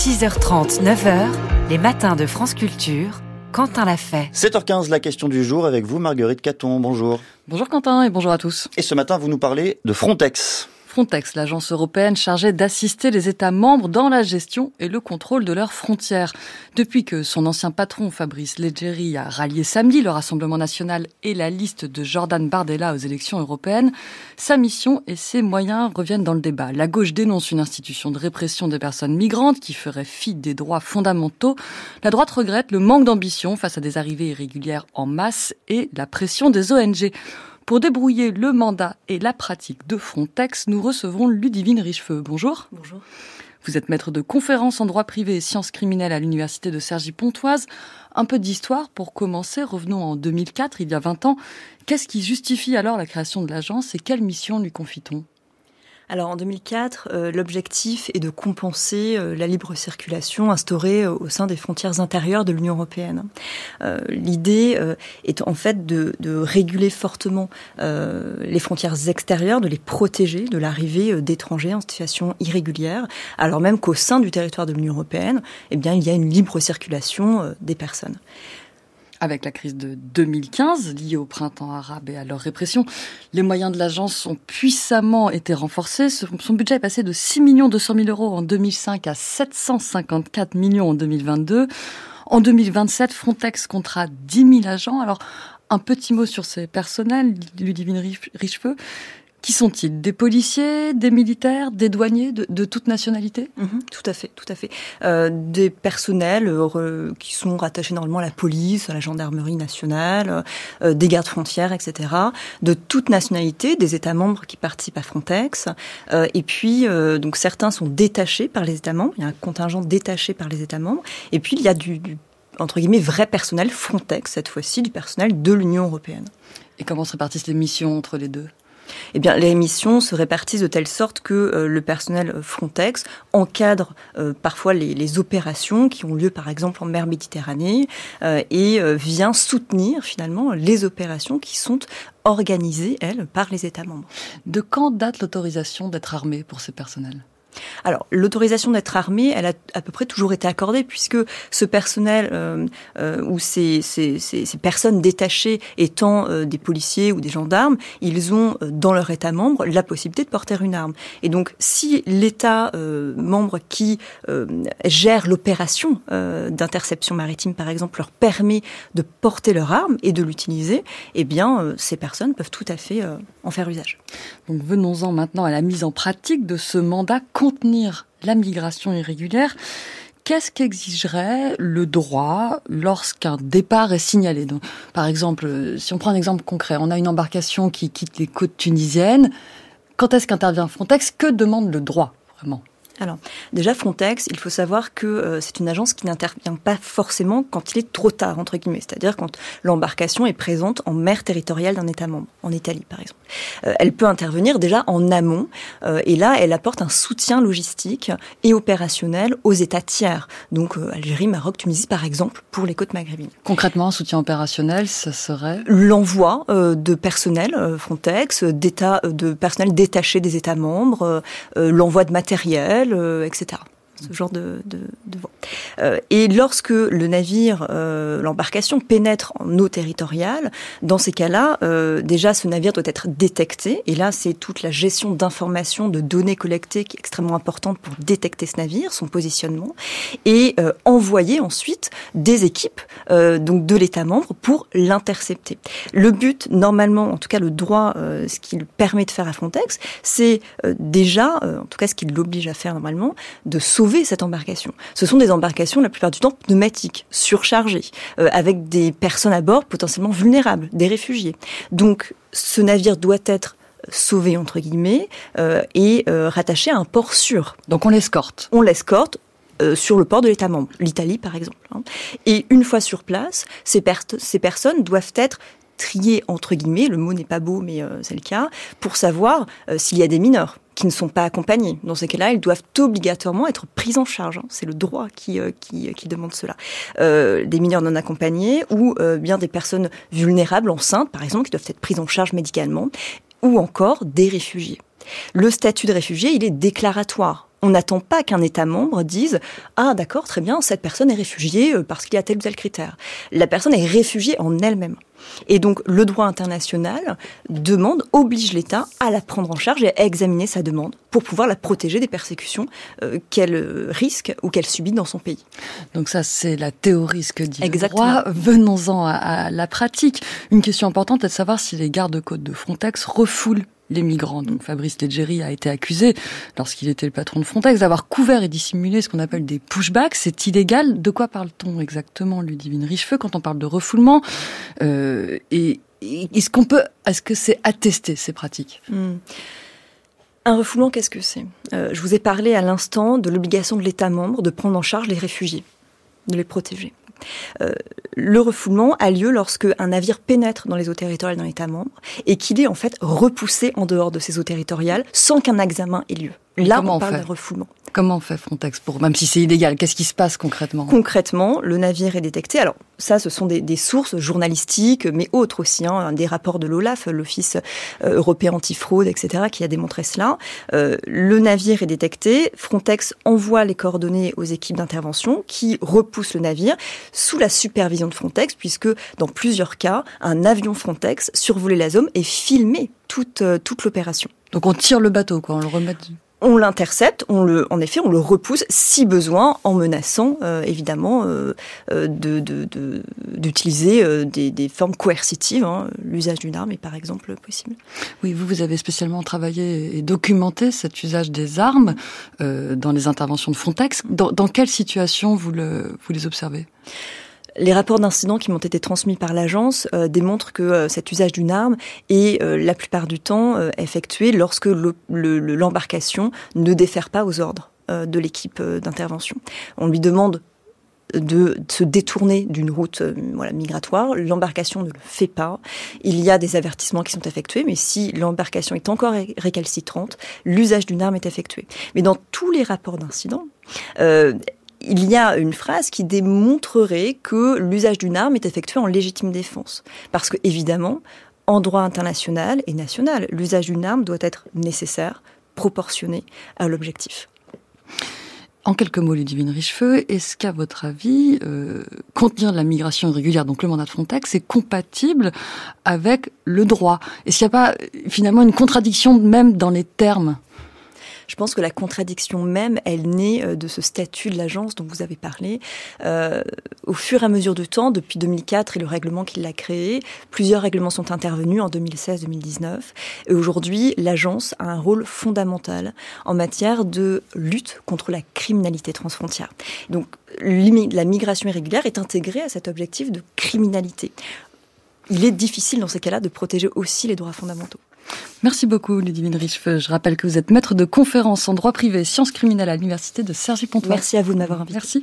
6h30, 9h, les matins de France Culture. Quentin l'a fait. 7h15, la question du jour avec vous, Marguerite Caton. Bonjour. Bonjour Quentin et bonjour à tous. Et ce matin, vous nous parlez de Frontex. Frontex, l'agence européenne chargée d'assister les États membres dans la gestion et le contrôle de leurs frontières. Depuis que son ancien patron Fabrice Leggeri a rallié samedi le Rassemblement national et la liste de Jordan Bardella aux élections européennes, sa mission et ses moyens reviennent dans le débat. La gauche dénonce une institution de répression des personnes migrantes qui ferait fi des droits fondamentaux. La droite regrette le manque d'ambition face à des arrivées irrégulières en masse et la pression des ONG. Pour débrouiller le mandat et la pratique de Frontex, nous recevons Ludivine Richefeu. Bonjour. Bonjour. Vous êtes maître de conférences en droit privé et sciences criminelles à l'université de Cergy-Pontoise. Un peu d'histoire pour commencer. Revenons en 2004, il y a 20 ans. Qu'est-ce qui justifie alors la création de l'agence et quelle mission lui confie-t-on? Alors en 2004, euh, l'objectif est de compenser euh, la libre circulation instaurée euh, au sein des frontières intérieures de l'Union européenne. L'idée est en fait de, de réguler fortement les frontières extérieures, de les protéger de l'arrivée d'étrangers en situation irrégulière, alors même qu'au sein du territoire de l'Union européenne, eh bien, il y a une libre circulation des personnes avec la crise de 2015 liée au printemps arabe et à leur répression. Les moyens de l'agence ont puissamment été renforcés. Son budget est passé de 6 200 000 euros en 2005 à 754 millions en 2022. En 2027, Frontex comptera 10 000 agents. Alors, un petit mot sur ces personnels, Ludivine Richefeu. Qui sont-ils? Des policiers, des militaires, des douaniers de, de toute nationalité? Mhm, Tout à fait, tout à fait. Euh, des personnels euh, qui sont rattachés normalement à la police, à la gendarmerie nationale, euh, des gardes frontières, etc. De toute nationalité, des États membres qui participent à Frontex. Euh, et puis, euh, donc certains sont détachés par les États membres. Il y a un contingent détaché par les États membres. Et puis, il y a du, du entre guillemets vrai personnel Frontex cette fois-ci, du personnel de l'Union européenne. Et comment se répartissent les missions entre les deux? Eh bien, les missions se répartissent de telle sorte que euh, le personnel Frontex encadre euh, parfois les, les, opérations qui ont lieu, par exemple, en mer Méditerranée, euh, et vient soutenir finalement les opérations qui sont organisées, elles, par les États membres. De quand date l'autorisation d'être armé pour ces personnels? Alors, l'autorisation d'être armé, elle a à peu près toujours été accordée, puisque ce personnel euh, euh, ou ces, ces, ces, personnes détachées étant euh, des policiers ou des gendarmes, ils ont euh, dans leur État membre la possibilité de porter une arme. Et donc, si l'État euh, membre qui euh, gère l'opération d'interception maritime, par exemple, leur permet de porter leur arme et de l'utiliser, eh bien, ces personnes peuvent tout à fait en faire usage. Donc, venons-en maintenant à la mise en pratique de ce mandat contenir la migration irrégulière, qu'est-ce qu'exigerait le droit lorsqu'un départ est signalé? Donc, Par exemple, si on prend un exemple concret, on a une embarcation qui quitte les côtes tunisiennes. Quand est-ce qu'intervient Frontex? Que demande le droit vraiment? Alors, déjà, Frontex, il faut savoir que euh, c'est une agence qui n'intervient pas forcément quand il est trop tard, entre guillemets, c'est-à-dire quand l'embarcation est présente en mer territoriale d'un État membre, en Italie par exemple. Euh, elle peut intervenir déjà en amont, euh, et là, elle apporte un soutien logistique et opérationnel aux États tiers, donc euh, Algérie, Maroc, Tunisie par exemple, pour les côtes maghrébines. Concrètement, un soutien opérationnel, ce serait L'envoi euh, de personnel Frontex, d'état, de personnel détaché des États membres, l'envoi de matériel, euh, etc ce genre de, de, de vent. Euh, et lorsque le navire, euh, l'embarcation pénètre en eau territoriale, dans ces cas-là, euh, déjà ce navire doit être détecté. Et là, c'est toute la gestion d'informations, de données collectées qui est extrêmement importante pour détecter ce navire, son positionnement, et euh, envoyer ensuite des équipes euh, donc de l'État membre pour l'intercepter. Le but, normalement, en tout cas le droit, euh, ce qu'il permet de faire à Frontex, c'est déjà, en tout cas ce qu'il l'oblige à faire normalement, de sauver sauver cette embarcation. Ce sont des embarcations la plupart du temps pneumatiques, surchargées, euh, avec des personnes à bord potentiellement vulnérables, des réfugiés. Donc ce navire doit être sauvé entre guillemets euh, et euh, rattaché à un port sûr. Donc on l'escorte. On l'escorte sur le port de l'État membre, l'Italie par exemple. Hein. Et une fois sur place, ces, per ces personnes doivent être triées entre guillemets, le mot n'est pas beau mais c'est le cas, pour savoir s'il y a des mineurs qui ne sont pas accompagnés. Dans ces cas-là, ils doivent obligatoirement être pris en charge. Hein. C'est le droit qui, euh, qui, qui, demande cela. Euh, des mineurs non accompagnés ou euh, bien des personnes vulnérables, enceintes, par exemple, qui doivent être prises en charge médicalement, ou encore des réfugiés. Le statut de réfugié, il est déclaratoire. On n'attend pas qu'un État membre dise Ah, d'accord, très bien, cette personne est réfugiée euh, parce qu'il y a tel ou tel critère. La personne est réfugiée en elle-même. Et donc, le droit international demande, oblige l'État à la prendre en charge et à examiner sa demande pour pouvoir la protéger des persécutions euh, qu'elle euh, risque ou qu'elle subit dans son pays. Donc ça, c'est la théorie, ce que dit Exactement. le droit. Venons-en à, à la pratique. Une question importante est de savoir si les gardes-côtes de Frontex refoulent les migrants. Fabrice Leggeri a été accusé, lorsqu'il était le patron de Frontex, d'avoir couvert et dissimulé ce qu'on appelle des pushbacks. C'est illégal. De quoi parle-t-on exactement, Ludivine Richefeu, quand on parle de refoulement euh, est-ce qu'on peut, est-ce que c'est attesté ces pratiques? Hmm. Un refoulement, qu'est-ce que c'est? Euh, Je vous ai parlé à l'instant de l'obligation de l'État membre de prendre en charge les réfugiés, de les protéger. Euh, le refoulement a lieu lorsque un navire pénètre dans les eaux territoriales d'un État membre et qu'il est en fait repoussé en dehors de ces eaux territoriales sans qu'un examen ait lieu. Là, on parle de refoulement. Comment fait Frontex pour, même si c'est illégal, qu'est-ce qui se passe concrètement Concrètement, le navire est détecté. Alors, ça, ce sont des, sources journalistiques, mais autres aussi, hein, des rapports de l'OLAF, l'Office euh, européen antifraude, etc., qui a démontré cela. Euh, le navire est détecté. Frontex envoie les coordonnées aux équipes d'intervention qui repoussent le navire sous la supervision de Frontex, puisque dans plusieurs cas, un avion Frontex survolait la zone et filmait toute, euh, toute l'opération. Donc on tire le bateau, quoi, on le remet on l'intercepte, on le, en effet, on le repousse si besoin, en menaçant euh, évidemment euh, euh, d'utiliser des, formes coercitives. Hein. L'usage d'une arme est par exemple possible. Oui, vous, vous avez spécialement travaillé et documenté cet usage des armes dans les interventions de Frontex. Dans, dans quelle situation vous, le, vous les observez? Les rapports d'incidents qui m'ont été transmis par l'agence euh, démontrent que euh, cet usage d'une arme est euh, la plupart du temps effectué lorsque l'embarcation ne défère pas aux ordres de l'équipe d'intervention. On lui demande de se détourner d'une route voilà, migratoire. L'embarcation ne le fait pas. Il y a des avertissements qui sont effectués, mais si l'embarcation est encore récalcitrante, l'usage d'une arme est effectué. Mais dans tous les rapports d'incidents, il y a une phrase qui démontrerait que l'usage d'une arme est effectué en légitime défense. Parce que, évidemment, en droit international et national, l'usage d'une arme doit être nécessaire, proportionné à l'objectif. En quelques mots, Ludivine Richefeu, est-ce qu'à votre avis, euh, contenir la migration irrégulière, donc le mandat de Frontex, est compatible avec le droit? Est-ce qu'il n'y a pas finalement une contradiction même dans les termes? Je pense que la contradiction même, elle naît euh, de ce statut de l'agence dont vous avez parlé. Euh, au fur et à mesure du temps, depuis 2004 et le règlement qui l'a créé, plusieurs règlements sont intervenus en 2016-2019. Et aujourd'hui, l'agence a un rôle fondamental en matière de lutte contre la criminalité transfrontière. Donc, la migration irrégulière est intégrée à cet objectif de criminalité. Il est difficile dans ces cas-là de protéger aussi les droits fondamentaux. Merci beaucoup, Ludivine Richefeu. Je rappelle que vous êtes maître de conférence en droit privé et sciences criminelles à l'université de Cergy-Pontoise. Merci à vous de m'avoir invité. Merci.